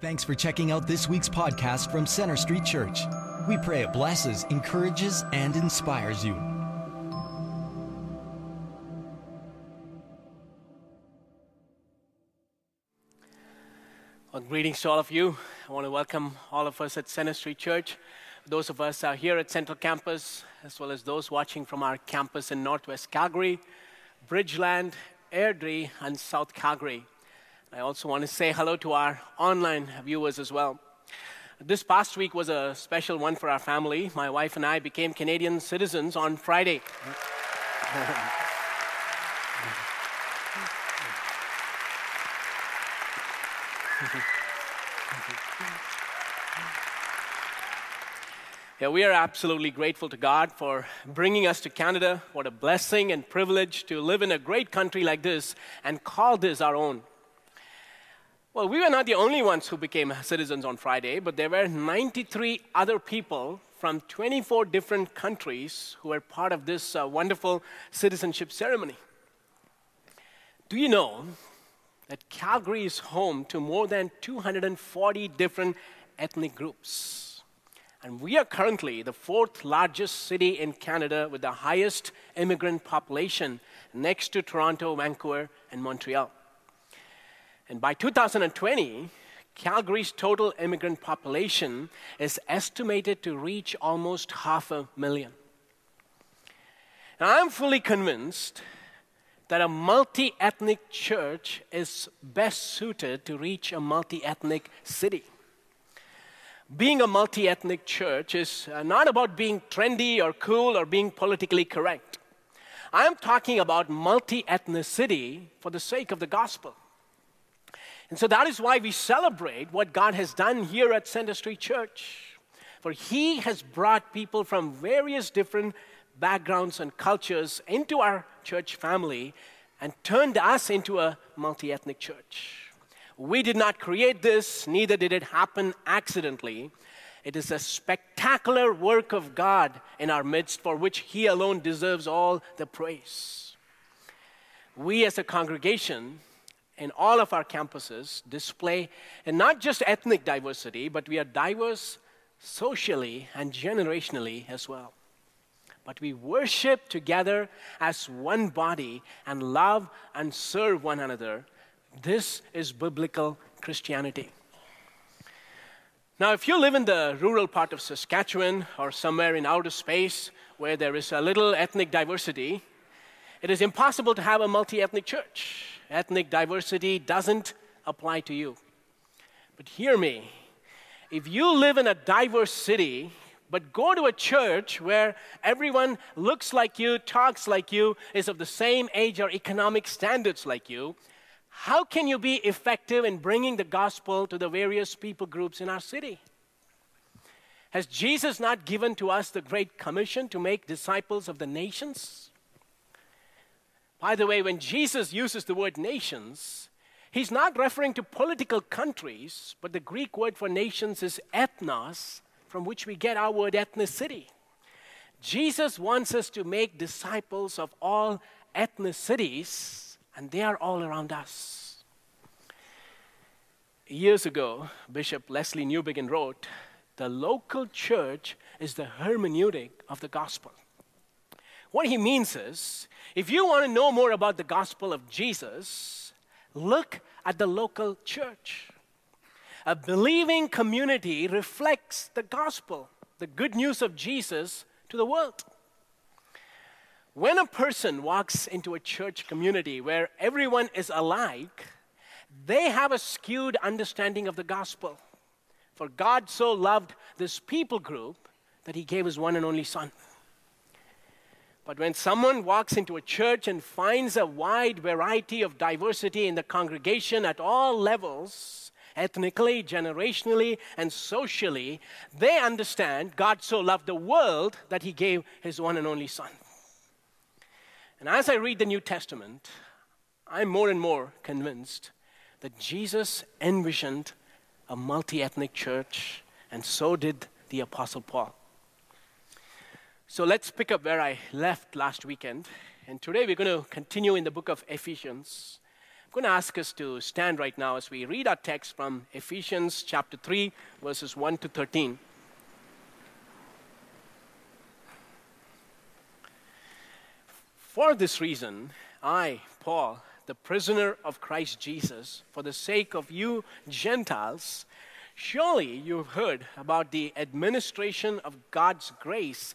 Thanks for checking out this week's podcast from Center Street Church. We pray it blesses, encourages, and inspires you. Well, greetings to all of you. I want to welcome all of us at Center Street Church. Those of us are here at Central Campus, as well as those watching from our campus in Northwest Calgary, Bridgeland, Airdrie, and South Calgary. I also want to say hello to our online viewers as well. This past week was a special one for our family. My wife and I became Canadian citizens on Friday. Yeah, we are absolutely grateful to God for bringing us to Canada. What a blessing and privilege to live in a great country like this and call this our own. Well, we were not the only ones who became citizens on Friday, but there were 93 other people from 24 different countries who were part of this uh, wonderful citizenship ceremony. Do you know that Calgary is home to more than 240 different ethnic groups? And we are currently the fourth largest city in Canada with the highest immigrant population next to Toronto, Vancouver, and Montreal. And by 2020, Calgary's total immigrant population is estimated to reach almost half a million. I'm fully convinced that a multi ethnic church is best suited to reach a multi ethnic city being a multi ethnic church is uh, not about being trendy or cool or being politically correct. I'm talking about multi ethnicity for the sake of the gospel. And so that is why we celebrate what God has done here at Center Street Church. For He has brought people from various different backgrounds and cultures into our church family and turned us into a multi ethnic church. We did not create this, neither did it happen accidentally. It is a spectacular work of God in our midst for which He alone deserves all the praise. We, as a congregation, in all of our campuses, display and not just ethnic diversity, but we are diverse socially and generationally as well. But we worship together as one body and love and serve one another this is biblical Christianity. Now, if you live in the rural part of Saskatchewan or somewhere in outer space where there is a little ethnic diversity, it is impossible to have a multi ethnic church. Ethnic diversity doesn't apply to you. But hear me if you live in a diverse city, but go to a church where everyone looks like you, talks like you, is of the same age or economic standards like you, how can you be effective in bringing the gospel to the various people groups in our city? Has Jesus not given to us the Great Commission to make disciples of the nations? By the way, when Jesus uses the word nations, he's not referring to political countries, but the Greek word for nations is ethnos, from which we get our word ethnicity. Jesus wants us to make disciples of all ethnicities and they are all around us. Years ago, Bishop Lesslie Newbigin wrote, The local church is the hermeneutic of the gospel. What he means is, if you want to know more about the gospel of Jesus, look at the local church. A believing community reflects the gospel, the good news of Jesus, to the world. When a person walks into a church community where everyone is alike, they have a skewed understanding of the gospel. For God so loved this people group that he gave his one and only Son. But when someone walks into a church and finds a wide variety of diversity in the congregation at all levels, ethnically, generationally, and socially, they understand God so loved the world that he gave his one and only Son. And as I read the New Testament, I'm more and more convinced that Jesus envisioned a multi ethnic church, and so did the Apostle Paul. So let's pick up where I left last weekend. And today we're going to continue in the book of Ephesians. I'm going to ask us to stand right now as we read our text from Ephesians chapter 3, verses 1 to 13. For this reason, I, Paul, the prisoner of Christ Jesus, for the sake of you Gentiles, surely you've heard about the administration of God's grace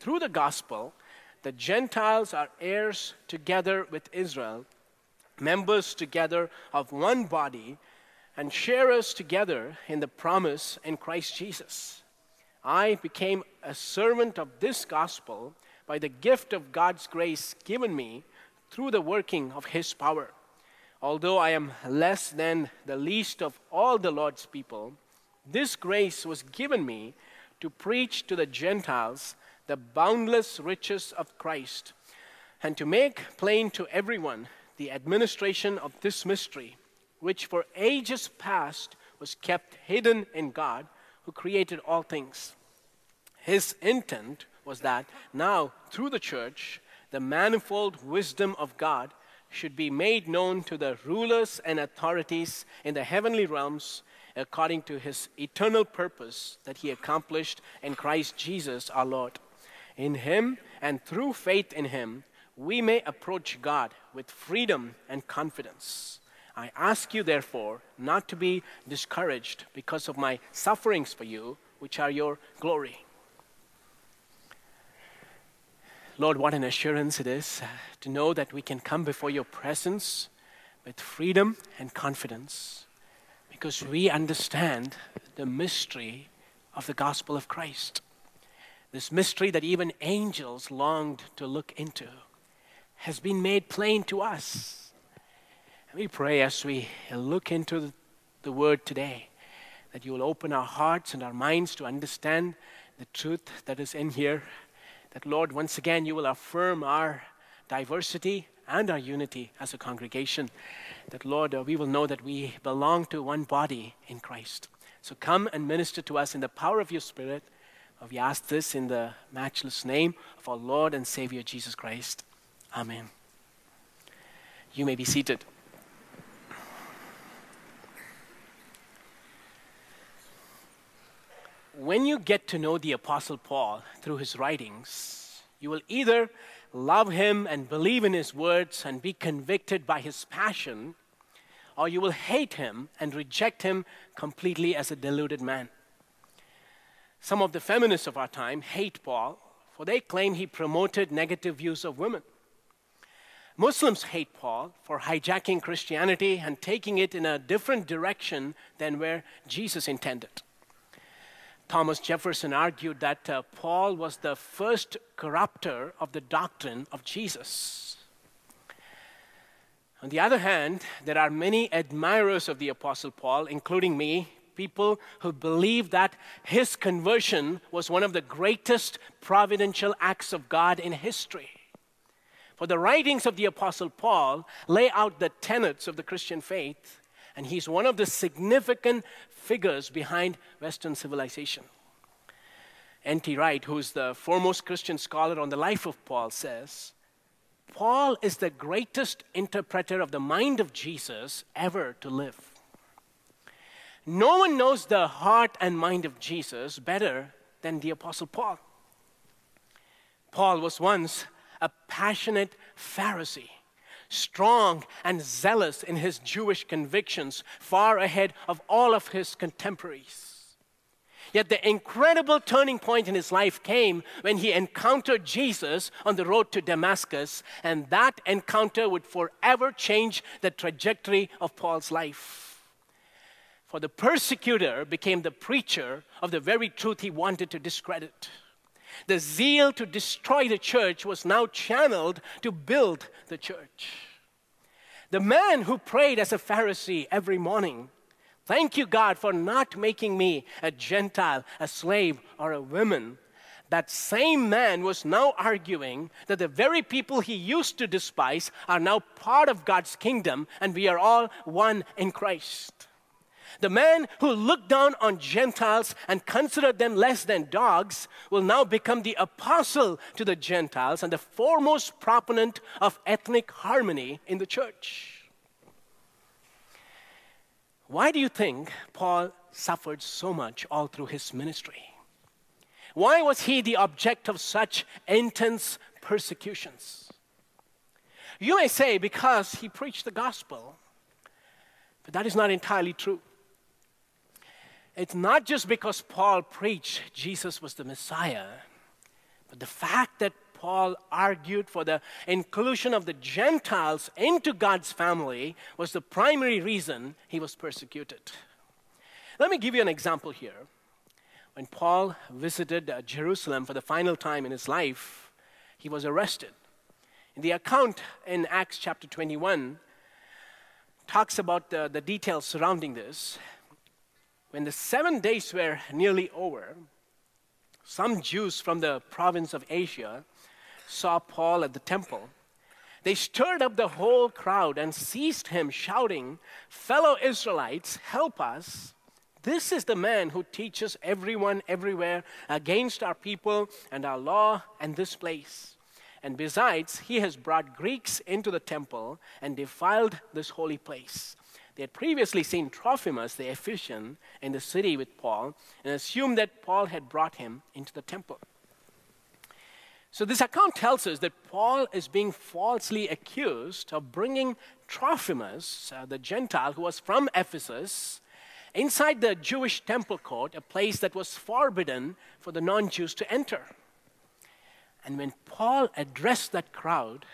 through the gospel, the Gentiles are heirs together with Israel, members together of one body, and sharers together in the promise in Christ Jesus. I became a servant of this gospel by the gift of God's grace given me through the working of His power. Although I am less than the least of all the Lord's people, this grace was given me to preach to the Gentiles the boundless riches of Christ, and to make plain to everyone the administration of this mystery, which for ages past was kept hidden in God, who created all things. His intent was that now, through the church, the manifold wisdom of God should be made known to the rulers and authorities in the heavenly realms according to his eternal purpose that he accomplished in Christ Jesus our Lord. In Him and through faith in Him, we may approach God with freedom and confidence. I ask you, therefore, not to be discouraged because of my sufferings for you, which are your glory. Lord, what an assurance it is uh, to know that we can come before your presence with freedom and confidence because we understand the mystery of the gospel of Christ. This mystery that even angels longed to look into has been made plain to us. And we pray as we look into the word today that you will open our hearts and our minds to understand the truth that is in here. That, Lord, once again, you will affirm our diversity and our unity as a congregation. That, Lord, uh, we will know that we belong to one body in Christ. So come and minister to us in the power of your Spirit. We ask this in the matchless name of our Lord and Savior Jesus Christ. Amen. You may be seated. When you get to know the Apostle Paul through his writings, you will either love him and believe in his words and be convicted by his passion, or you will hate him and reject him completely as a deluded man. Some of the feminists of our time hate Paul, for they claim he promoted negative views of women. Muslims hate Paul for hijacking Christianity and taking it in a different direction than where Jesus intended. Thomas Jefferson argued that uh, Paul was the first corrupter of the doctrine of Jesus. On the other hand, there are many admirers of the Apostle Paul, including me, people who believe that his conversion was one of the greatest providential acts of God in history. For the writings of the Apostle Paul lay out the tenets of the Christian faith, and he's one of the significant figures behind Western civilization. N.T. Wright, who's the foremost Christian scholar on the life of Paul, says Paul is the greatest interpreter of the mind of Jesus ever to live. No one knows the heart and mind of Jesus better than the Apostle Paul. Paul was once a passionate Pharisee, strong and zealous in his Jewish convictions, far ahead of all of his contemporaries. Yet the incredible turning point in his life came when he encountered Jesus on the road to Damascus, and that encounter would forever change the trajectory of Paul's life. For the persecutor became the preacher of the very truth he wanted to discredit. The zeal to destroy the church was now channeled to build the church. The man who prayed as a Pharisee every morning, thank you, God, for not making me a Gentile, a slave, or a woman. That same man was now arguing that the very people he used to despise are now part of God's kingdom and we are all one in Christ. The man who looked down on Gentiles and considered them less than dogs will now become the apostle to the Gentiles and the foremost proponent of ethnic harmony in the church. Why do you think Paul suffered so much all through his ministry? Why was he the object of such intense persecutions? You may say because he preached the gospel, but that is not entirely true. It's not just because Paul preached Jesus was the Messiah, but the fact that Paul argued for the inclusion of the Gentiles into God's family was the primary reason he was persecuted. Let me give you an example here. When Paul visited uh, Jerusalem for the final time in his life, he was arrested. In the account in Acts chapter 21, talks about the, the details surrounding this. When the seven days were nearly over, some Jews from the province of Asia saw Paul at the temple. They stirred up the whole crowd and seized him, shouting, Fellow Israelites, help us. This is the man who teaches everyone everywhere against our people and our law and this place. And besides, he has brought Greeks into the temple and defiled this holy place. They had previously seen Trophimus, the Ephesian, in the city with Paul and assumed that Paul had brought him into the temple. So, this account tells us that Paul is being falsely accused of bringing Trophimus, uh, the Gentile who was from Ephesus, inside the Jewish temple court, a place that was forbidden for the non Jews to enter. And when Paul addressed that crowd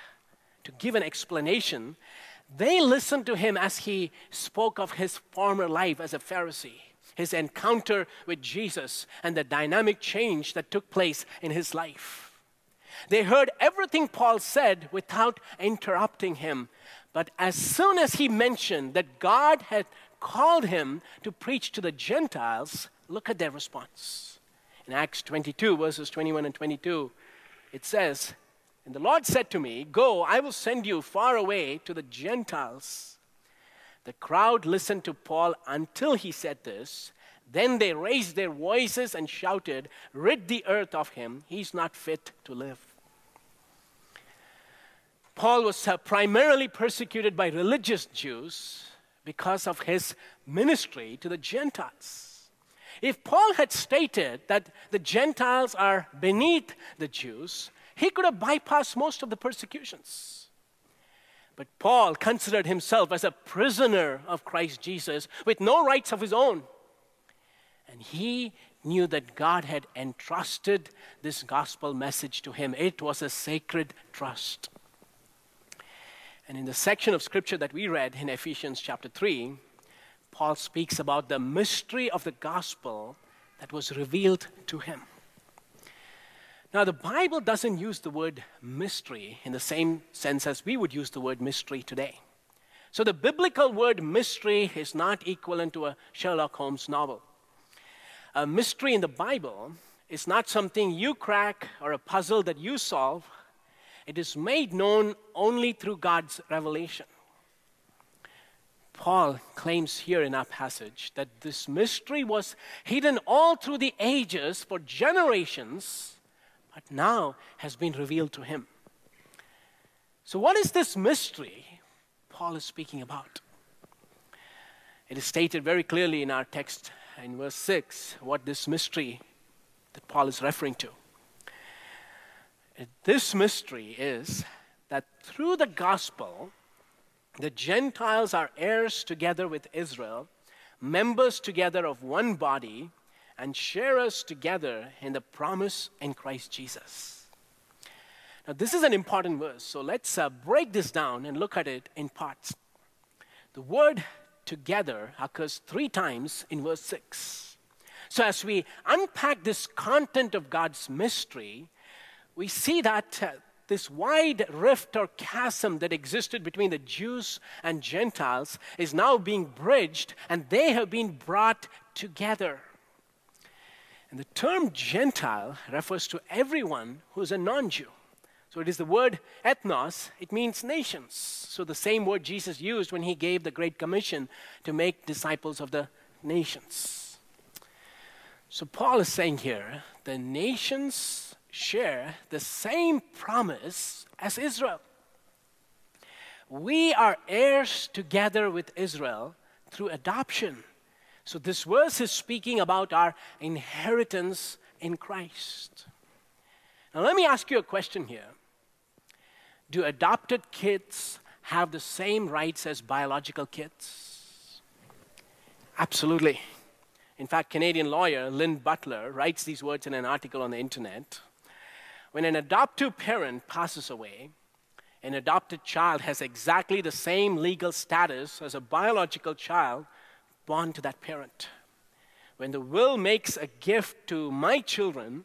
to give an explanation, they listened to him as he spoke of his former life as a Pharisee, his encounter with Jesus, and the dynamic change that took place in his life. They heard everything Paul said without interrupting him. But as soon as he mentioned that God had called him to preach to the Gentiles, look at their response. In Acts 22, verses 21 and 22, it says, and the Lord said to me, Go, I will send you far away to the Gentiles. The crowd listened to Paul until he said this. Then they raised their voices and shouted, Rid the earth of him, he's not fit to live. Paul was uh, primarily persecuted by religious Jews because of his ministry to the Gentiles. If Paul had stated that the Gentiles are beneath the Jews, he could have bypassed most of the persecutions. But Paul considered himself as a prisoner of Christ Jesus with no rights of his own. And he knew that God had entrusted this gospel message to him. It was a sacred trust. And in the section of scripture that we read in Ephesians chapter 3, Paul speaks about the mystery of the gospel that was revealed to him. Now, the Bible doesn't use the word mystery in the same sense as we would use the word mystery today. So, the biblical word mystery is not equivalent to a Sherlock Holmes novel. A mystery in the Bible is not something you crack or a puzzle that you solve, it is made known only through God's revelation. Paul claims here in our passage that this mystery was hidden all through the ages for generations but now has been revealed to him. So, what is this mystery Paul is speaking about? It is stated very clearly in our text in verse 6 what this mystery that Paul is referring to. This mystery is that through the gospel, the Gentiles are heirs together with Israel, members together of one body, and share us together in the promise in Christ Jesus. Now, this is an important verse, so let's uh, break this down and look at it in parts. The word together occurs three times in verse 6. So, as we unpack this content of God's mystery, we see that uh, this wide rift or chasm that existed between the Jews and Gentiles is now being bridged and they have been brought together. And the term Gentile refers to everyone who is a non Jew. So it is the word ethnos, it means nations. So the same word Jesus used when he gave the Great Commission to make disciples of the nations. So Paul is saying here the nations share the same promise as Israel. We are heirs together with Israel through adoption. So this verse is speaking about our inheritance in Christ. Now, let me ask you a question here. Do adopted kids have the same rights as biological kids? Absolutely. In fact, Canadian lawyer Lynne Butler writes these words in an article on the internet. When an adoptive parent passes away, an adopted child has exactly the same legal status as a biological child born to that parent. When the will makes a gift to my children,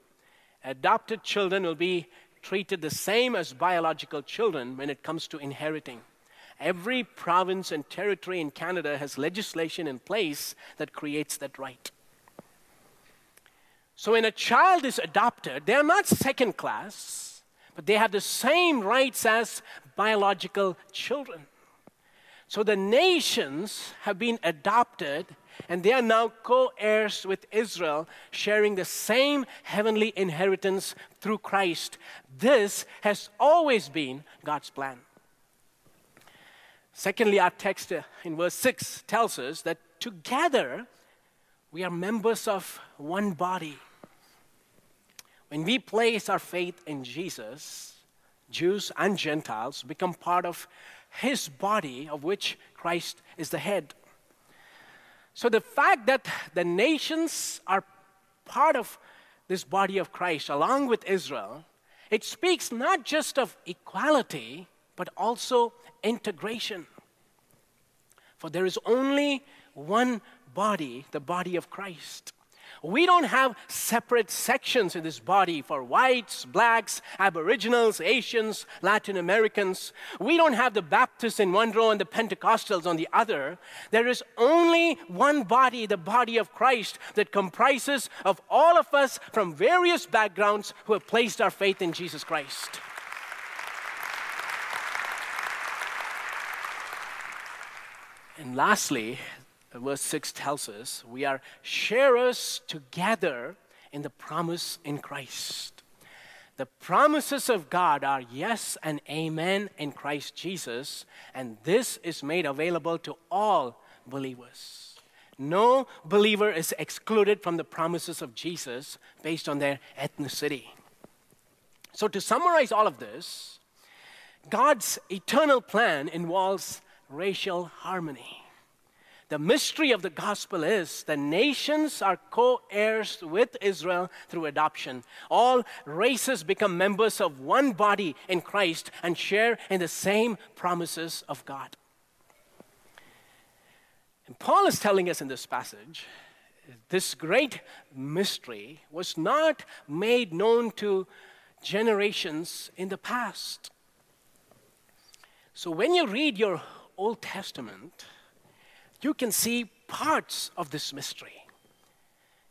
adopted children will be treated the same as biological children when it comes to inheriting. Every province and territory in Canada has legislation in place that creates that right. So when a child is adopted, they are not second class, but they have the same rights as biological children. So the nations have been adopted and they are now co heirs with Israel, sharing the same heavenly inheritance through Christ. This has always been God's plan. Secondly, our text uh, in verse 6 tells us that together we are members of one body. When we place our faith in Jesus, Jews and Gentiles become part of his body, of which Christ is the head. So the fact that the nations are part of this body of Christ, along with Israel, it speaks not just of equality, but also integration. For there is only one body, the body of Christ. We don't have separate sections in this body for whites, blacks, aboriginals, Asians, Latin Americans. We don't have the Baptists in one row and the Pentecostals on the other. There is only one body, the body of Christ, that comprises of all of us from various backgrounds who have placed our faith in Jesus Christ. And lastly, verse 6 tells us we are sharers together in the promise in Christ. The promises of God are yes and amen in Christ Jesus, and this is made available to all believers. No believer is excluded from the promises of Jesus based on their ethnicity. So, to summarize all of this, God's eternal plan involves racial harmony. The mystery of the gospel is the nations are co heirs with Israel through adoption. All races become members of one body in Christ and share in the same promises of God. And Paul is telling us in this passage this great mystery was not made known to generations in the past. So when you read your Old Testament, you can see parts of this mystery.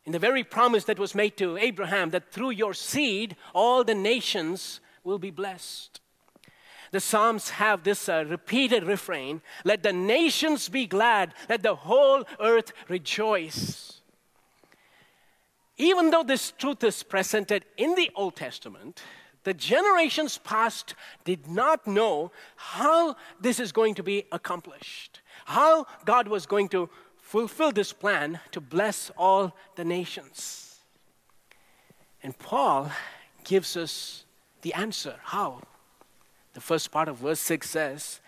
In the very promise that was made to Abraham that through your seed all the nations will be blessed. The Psalms have this uh, repeated refrain let the nations be glad, let the whole earth rejoice. Even though this truth is presented in the Old Testament, the generations past did not know how this is going to be accomplished how God was going to fulfill this plan to bless all the nations. And Paul gives us the answer how. The first part of verse 6 says,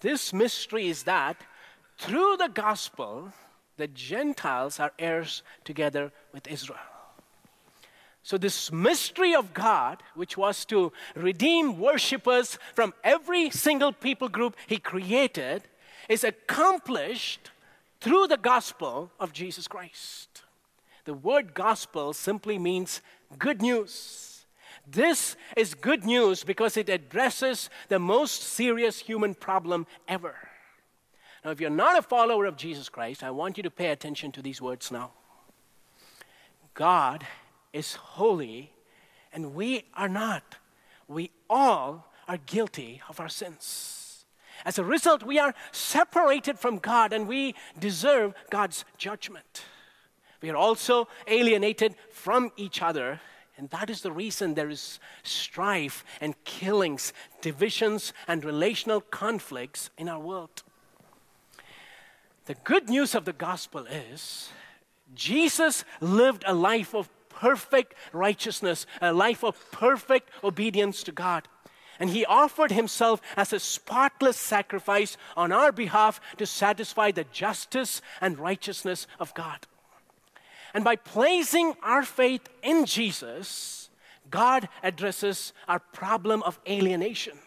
This mystery is that through the gospel, the Gentiles are heirs together with Israel. So, this mystery of God, which was to redeem worshippers from every single people group He created, is accomplished through the gospel of Jesus Christ. The word gospel simply means good news. This is good news because it addresses the most serious human problem ever. Now, if you're not a follower of Jesus Christ, I want you to pay attention to these words now. God is holy, and we are not. We all are guilty of our sins. As a result, we are separated from God and we deserve God's judgment. We are also alienated from each other and that is the reason there is strife and killings, divisions, and relational conflicts in our world. The good news of the gospel is Jesus lived a life of perfect righteousness, a life of perfect obedience to God. And he offered himself as a spotless sacrifice on our behalf to satisfy the justice and righteousness of God. And by placing our faith in Jesus, God addresses our problem of alienation.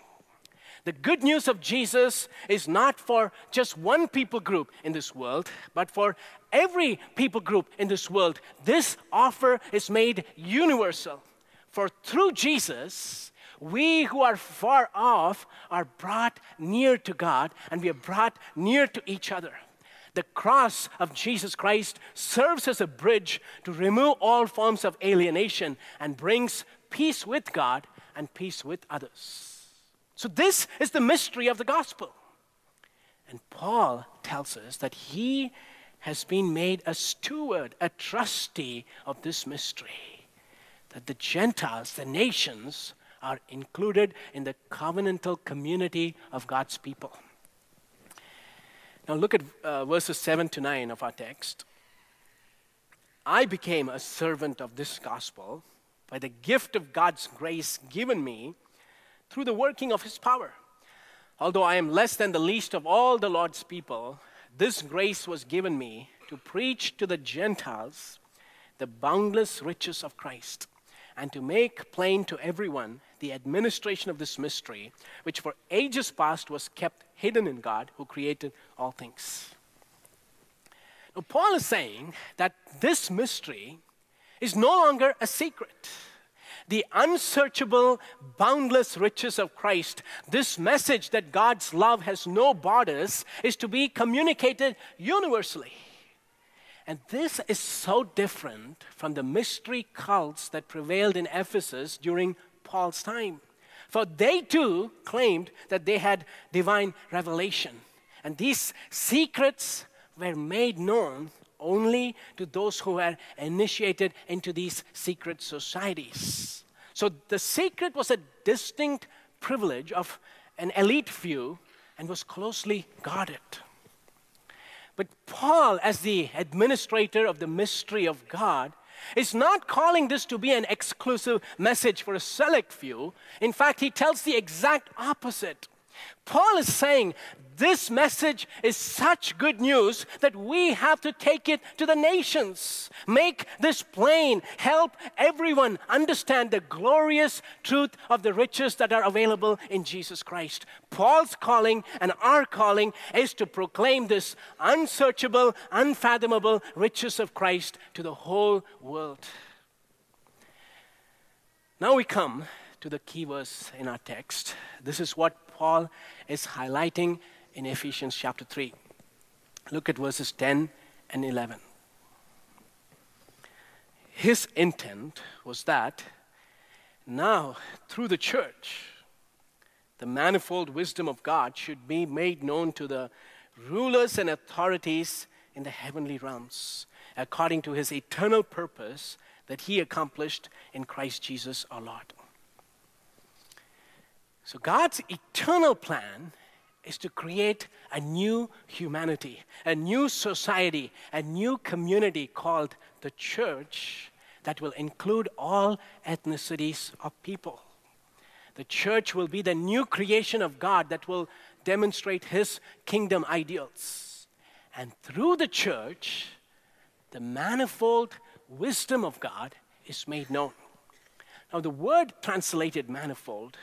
The good news of Jesus is not for just one people group in this world, but for every people group in this world. This offer is made universal. For through Jesus, we who are far off are brought near to God and we are brought near to each other. The cross of Jesus Christ serves as a bridge to remove all forms of alienation and brings peace with God and peace with others. So, this is the mystery of the gospel. And Paul tells us that he has been made a steward, a trustee of this mystery. That the Gentiles, the nations, are included in the covenantal community of God's people. Now look at uh, verses 7 to 9 of our text. I became a servant of this gospel by the gift of God's grace given me through the working of his power. Although I am less than the least of all the Lord's people, this grace was given me to preach to the Gentiles the boundless riches of Christ and to make plain to everyone the administration of this mystery, which for ages past was kept hidden in God who created all things. Now, Paul is saying that this mystery is no longer a secret. The unsearchable, boundless riches of Christ, this message that God's love has no borders, is to be communicated universally. And this is so different from the mystery cults that prevailed in Ephesus during Paul's time. For they too claimed that they had divine revelation. And these secrets were made known only to those who were initiated into these secret societies. So the secret was a distinct privilege of an elite few and was closely guarded. But Paul, as the administrator of the mystery of God, is not calling this to be an exclusive message for a select few. In fact, he tells the exact opposite. Paul is saying this message is such good news that we have to take it to the nations. Make this plain. Help everyone understand the glorious truth of the riches that are available in Jesus Christ. Paul's calling and our calling is to proclaim this unsearchable, unfathomable riches of Christ to the whole world. Now we come to the key verse in our text. This is what Paul is highlighting in Ephesians chapter 3. Look at verses 10 and 11. His intent was that now, through the church, the manifold wisdom of God should be made known to the rulers and authorities in the heavenly realms, according to his eternal purpose that he accomplished in Christ Jesus our Lord. So, God's eternal plan is to create a new humanity, a new society, a new community called the church that will include all ethnicities of people. The church will be the new creation of God that will demonstrate his kingdom ideals. And through the church, the manifold wisdom of God is made known. Now, the word translated manifold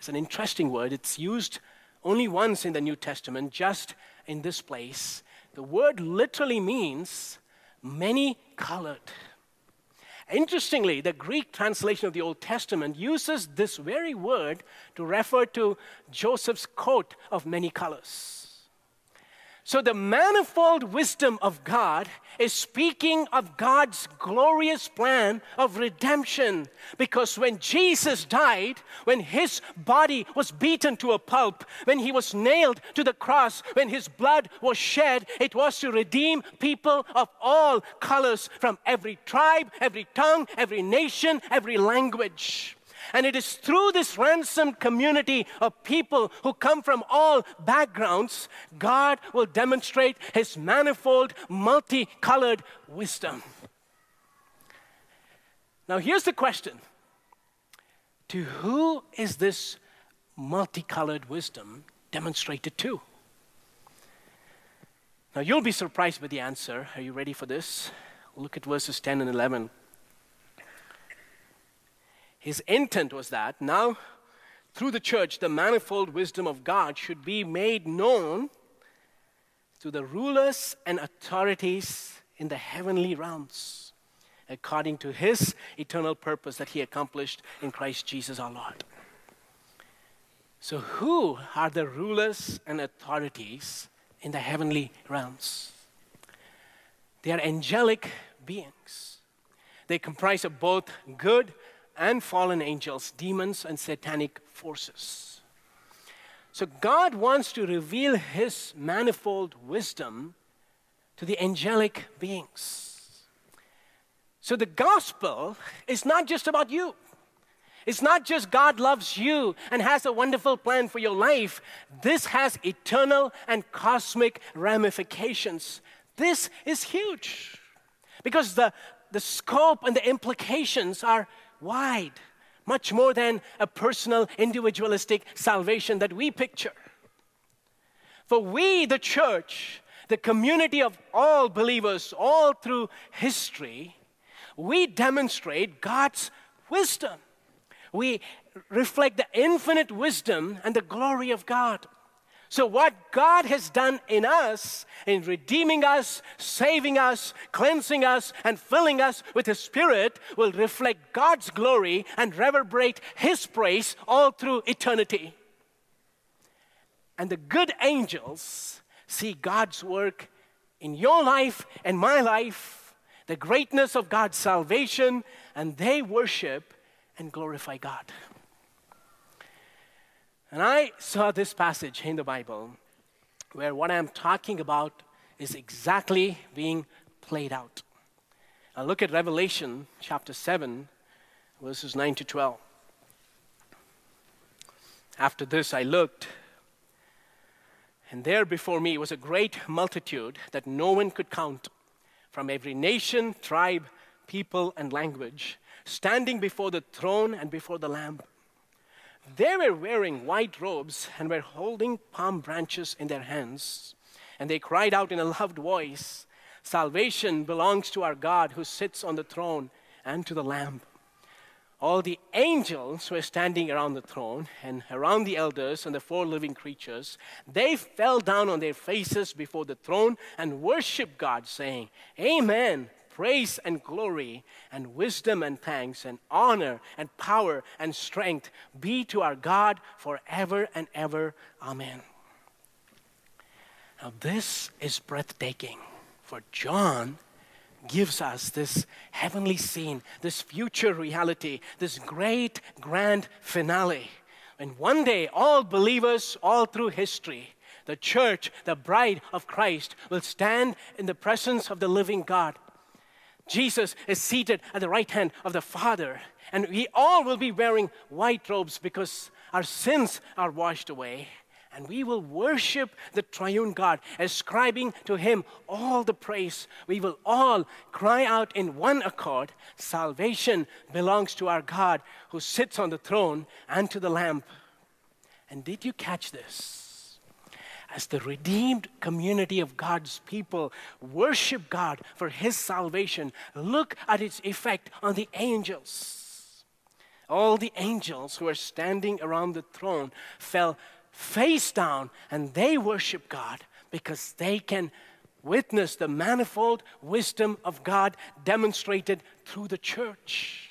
is an interesting word. It's used only once in the New Testament, just in this place. The word literally means many colored. Interestingly, the Greek translation of the Old Testament uses this very word to refer to Joseph's coat of many colors. So, the manifold wisdom of God is speaking of God's glorious plan of redemption. Because when Jesus died, when his body was beaten to a pulp, when he was nailed to the cross, when his blood was shed, it was to redeem people of all colors from every tribe, every tongue, every nation, every language. And it is through this ransomed community of people who come from all backgrounds, God will demonstrate his manifold, multicolored wisdom. Now, here's the question To who is this multicolored wisdom demonstrated to? Now, you'll be surprised by the answer. Are you ready for this? Look at verses 10 and 11. His intent was that now, through the church, the manifold wisdom of God should be made known to the rulers and authorities in the heavenly realms, according to his eternal purpose that he accomplished in Christ Jesus our Lord. So, who are the rulers and authorities in the heavenly realms? They are angelic beings. They comprise of both good and fallen angels, demons, and satanic forces. So God wants to reveal his manifold wisdom to the angelic beings. So the gospel is not just about you. It's not just God loves you and has a wonderful plan for your life. This has eternal and cosmic ramifications. This is huge because the, the scope and the implications are wide, much more than a personal, individualistic salvation that we picture. For we, the church, the community of all believers, all through history, we demonstrate God's wisdom. We reflect the infinite wisdom and the glory of God. So, what God has done in us, in redeeming us, saving us, cleansing us, and filling us with His Spirit, will reflect God's glory and reverberate His praise all through eternity. And the good angels see God's work in your life and my life, the greatness of God's salvation, and they worship and glorify God. And I saw this passage in the Bible where what I'm talking about is exactly being played out. Now look at Revelation chapter 7, verses 9 to 12. After this, I looked, and there before me was a great multitude that no one could count from every nation, tribe, people, and language, standing before the throne and before the Lamb. They were wearing white robes and were holding palm branches in their hands. And they cried out in a loud voice Salvation belongs to our God who sits on the throne and to the Lamb. All the angels were standing around the throne and around the elders and the four living creatures. They fell down on their faces before the throne and worshiped God, saying, Amen praise and glory and wisdom and thanks and honor and power and strength be to our God forever and ever. Amen. Now, this is breathtaking, for John gives us this heavenly scene, this future reality, this great grand finale. And one day, all believers all through history, the church, the bride of Christ, will stand in the presence of the living God Jesus is seated at the right hand of the Father, and we all will be wearing white robes because our sins are washed away. And we will worship the triune God, ascribing to him all the praise. We will all cry out in one accord Salvation belongs to our God who sits on the throne and to the Lamb. And did you catch this? As the redeemed community of God's people worship God for his salvation, look at its effect on the angels. All the angels who are standing around the throne fell face down and they worship God because they can witness the manifold wisdom of God demonstrated through the church.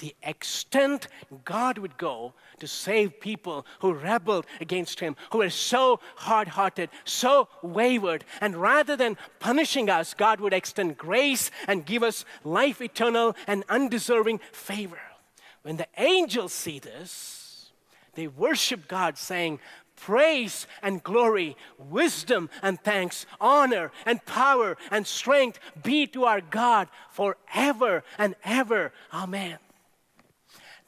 The extent God would go to save people who rebelled against Him, who were so hard hearted, so wayward. And rather than punishing us, God would extend grace and give us life eternal and undeserving favor. When the angels see this, they worship God, saying, praise and glory, wisdom and thanks, honor and power and strength be to our God forever and ever. Amen.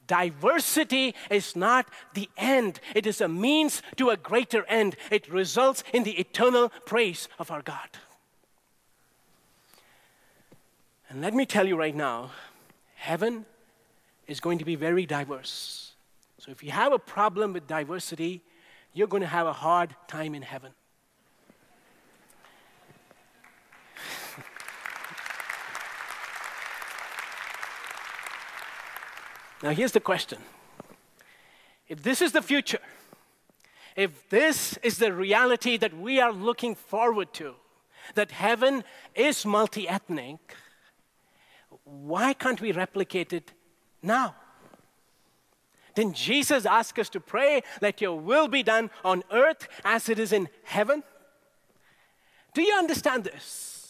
Diversity is not the end, it is a means to a greater end. It results in the eternal praise of our God. And let me tell you right now heaven is going to be very diverse. So if you have a problem with diversity, you're going to have a hard time in heaven. Now, here's the question if this is the future, if this is the reality that we are looking forward to, that heaven is multi ethnic, why can't we replicate it now? Then Jesus asked us to pray, let your will be done on earth as it is in heaven. Do you understand this?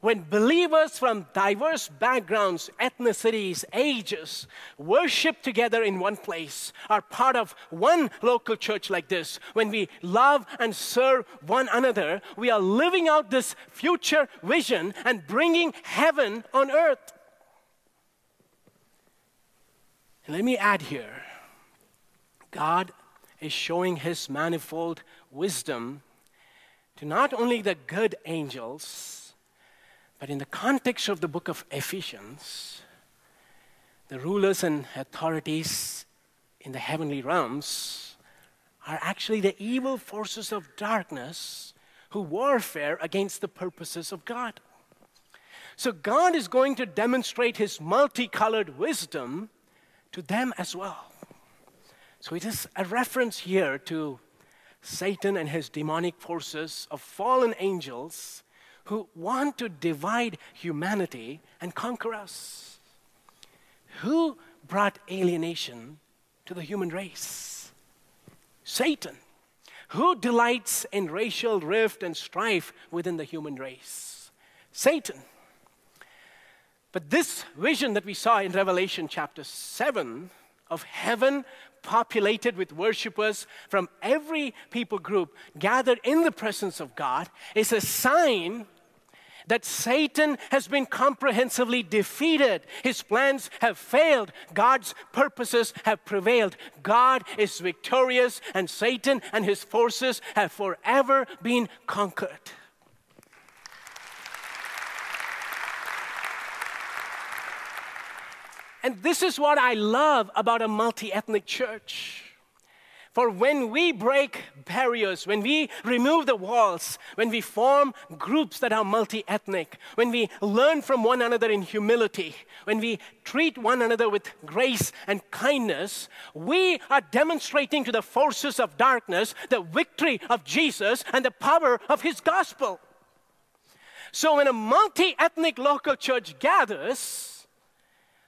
When believers from diverse backgrounds, ethnicities, ages worship together in one place, are part of one local church like this, when we love and serve one another, we are living out this future vision and bringing heaven on earth. Let me add here God is showing his manifold wisdom to not only the good angels, but in the context of the book of Ephesians, the rulers and authorities in the heavenly realms are actually the evil forces of darkness who warfare against the purposes of God. So God is going to demonstrate his multicolored wisdom to them as well. So it is a reference here to Satan and his demonic forces of fallen angels who want to divide humanity and conquer us. Who brought alienation to the human race? Satan. Who delights in racial rift and strife within the human race? Satan. But this vision that we saw in Revelation chapter 7 of heaven populated with worshipers from every people group gathered in the presence of God is a sign that Satan has been comprehensively defeated. His plans have failed. God's purposes have prevailed. God is victorious, and Satan and his forces have forever been conquered. And this is what I love about a multi ethnic church. For when we break barriers, when we remove the walls, when we form groups that are multi ethnic, when we learn from one another in humility, when we treat one another with grace and kindness, we are demonstrating to the forces of darkness the victory of Jesus and the power of his gospel. So when a multi ethnic local church gathers,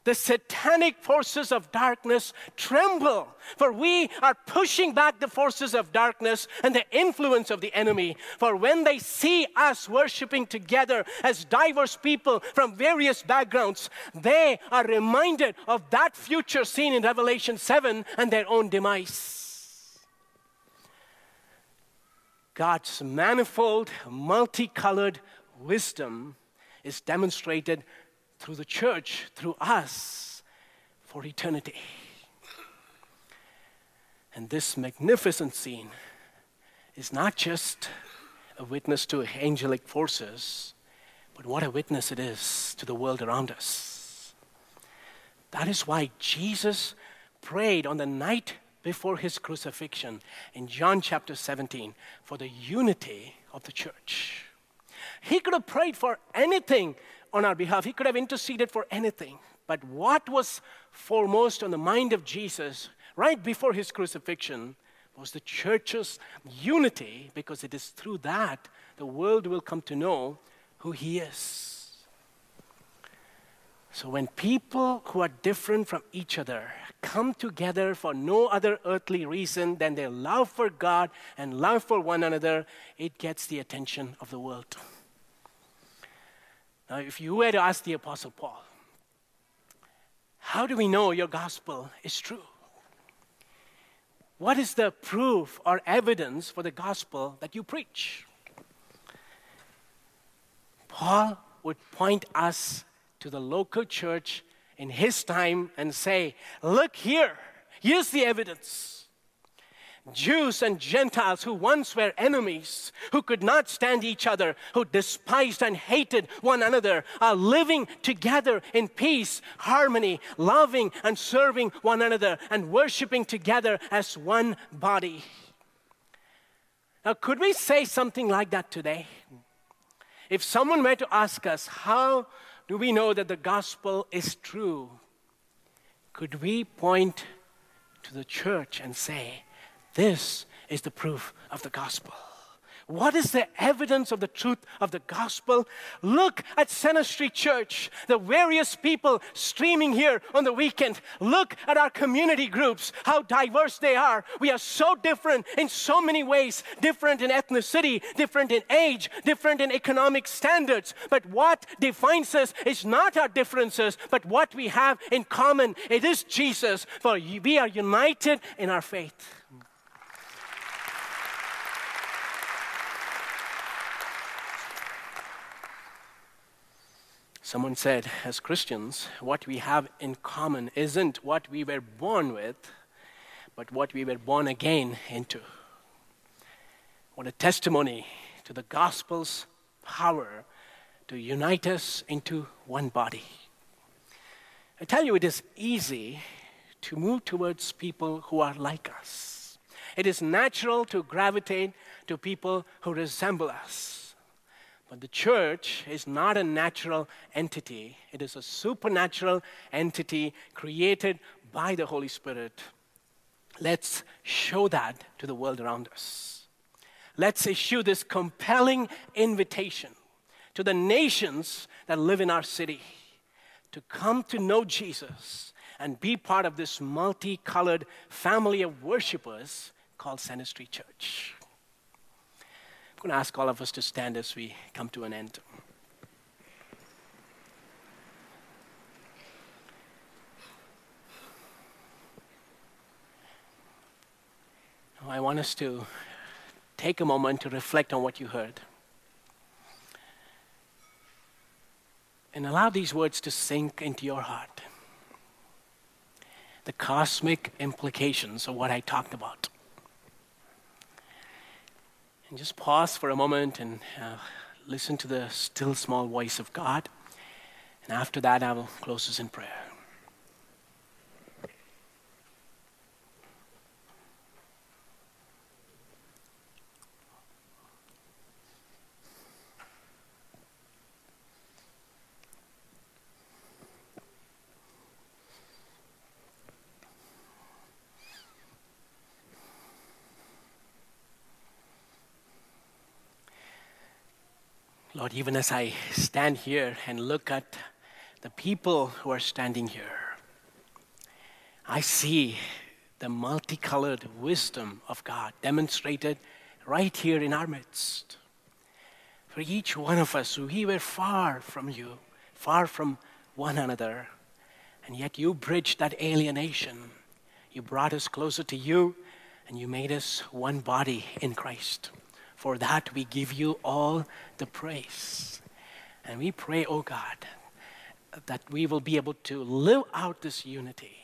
the satanic forces of darkness tremble, for we are pushing back the forces of darkness and the influence of the enemy. For when they see us worshiping together as diverse people from various backgrounds, they are reminded of that future seen in Revelation 7 and their own demise. God's manifold, multicolored wisdom is demonstrated through the church, through us, for eternity. And this magnificent scene is not just a witness to angelic forces, but what a witness it is to the world around us. That is why Jesus prayed on the night before his crucifixion in John chapter 17 for the unity of the church. He could have prayed for anything on our behalf. He could have interceded for anything. But what was foremost on the mind of Jesus right before his crucifixion was the church's unity because it is through that the world will come to know who He is. So when people who are different from each other come together for no other earthly reason than their love for God and love for one another, it gets the attention of the world. Now, if you were to ask the Apostle Paul, how do we know your gospel is true? What is the proof or evidence for the gospel that you preach? Paul would point us to the local church in his time and say, Look here, here's the evidence. Jews and Gentiles who once were enemies, who could not stand each other, who despised and hated one another, are living together in peace, harmony, loving and serving one another, and worshiping together as one body. Now, could we say something like that today? If someone were to ask us, How do we know that the gospel is true? Could we point to the church and say, This is the proof of the gospel? What is the evidence of the truth of the gospel? Look at Centre Street Church, the various people streaming here on the weekend. Look at our community groups, how diverse they are. We are so different in so many ways different in ethnicity, different in age, different in economic standards. But what defines us is not our differences, but what we have in common. It is Jesus, for we are united in our faith. Someone said, as Christians, what we have in common isn't what we were born with, but what we were born again into. What a testimony to the gospel's power to unite us into one body. I tell you, it is easy to move towards people who are like us. It is natural to gravitate to people who resemble us. But the church is not a natural entity, it is a supernatural entity created by the Holy Spirit. Let's show that to the world around us. Let's issue this compelling invitation to the nations that live in our city to come to know Jesus and be part of this multicolored family of worshipers called Centre Street Church. I'm going to ask all of us to stand as we come to an end. I want us to take a moment to reflect on what you heard. And allow these words to sink into your heart. The cosmic implications of what I talked about. And just pause for a moment and uh, listen to the still small voice of God. And after that, I will close us in prayer. Lord, even as I stand here and look at the people who are standing here, I see the multicolored wisdom of God demonstrated right here in our midst. For each one of us, we were far from you, far from one another, and yet you bridged that alienation. You brought us closer to you, and you made us one body in Christ. For that we give you all the praise. And we pray, oh God, that we will be able to live out this unity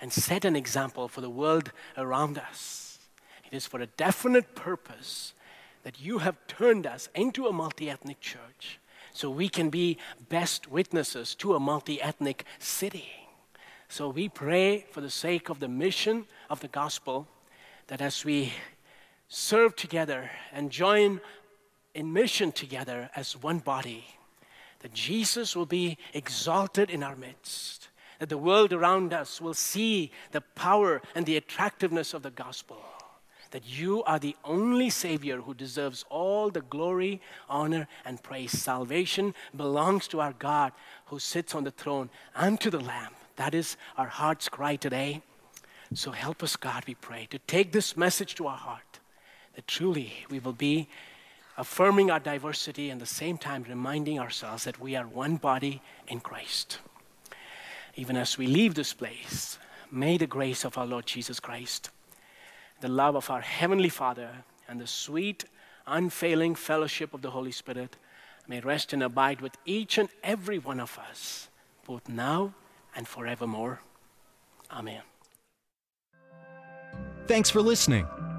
and set an example for the world around us. It is for a definite purpose that you have turned us into a multi ethnic church so we can be best witnesses to a multi ethnic city. So we pray for the sake of the mission of the gospel that as we serve together and join in mission together as one body, that Jesus will be exalted in our midst, that the world around us will see the power and the attractiveness of the gospel, that you are the only Savior who deserves all the glory, honor, and praise. Salvation belongs to our God who sits on the throne and to the Lamb. That is our heart's cry today. So help us, God, we pray, to take this message to our heart, that truly we will be affirming our diversity and the same time reminding ourselves that we are one body in Christ. Even as we leave this place, may the grace of our Lord Jesus Christ, the love of our Heavenly Father, and the sweet, unfailing fellowship of the Holy Spirit may rest and abide with each and every one of us, both now and forevermore. Amen. Thanks for listening.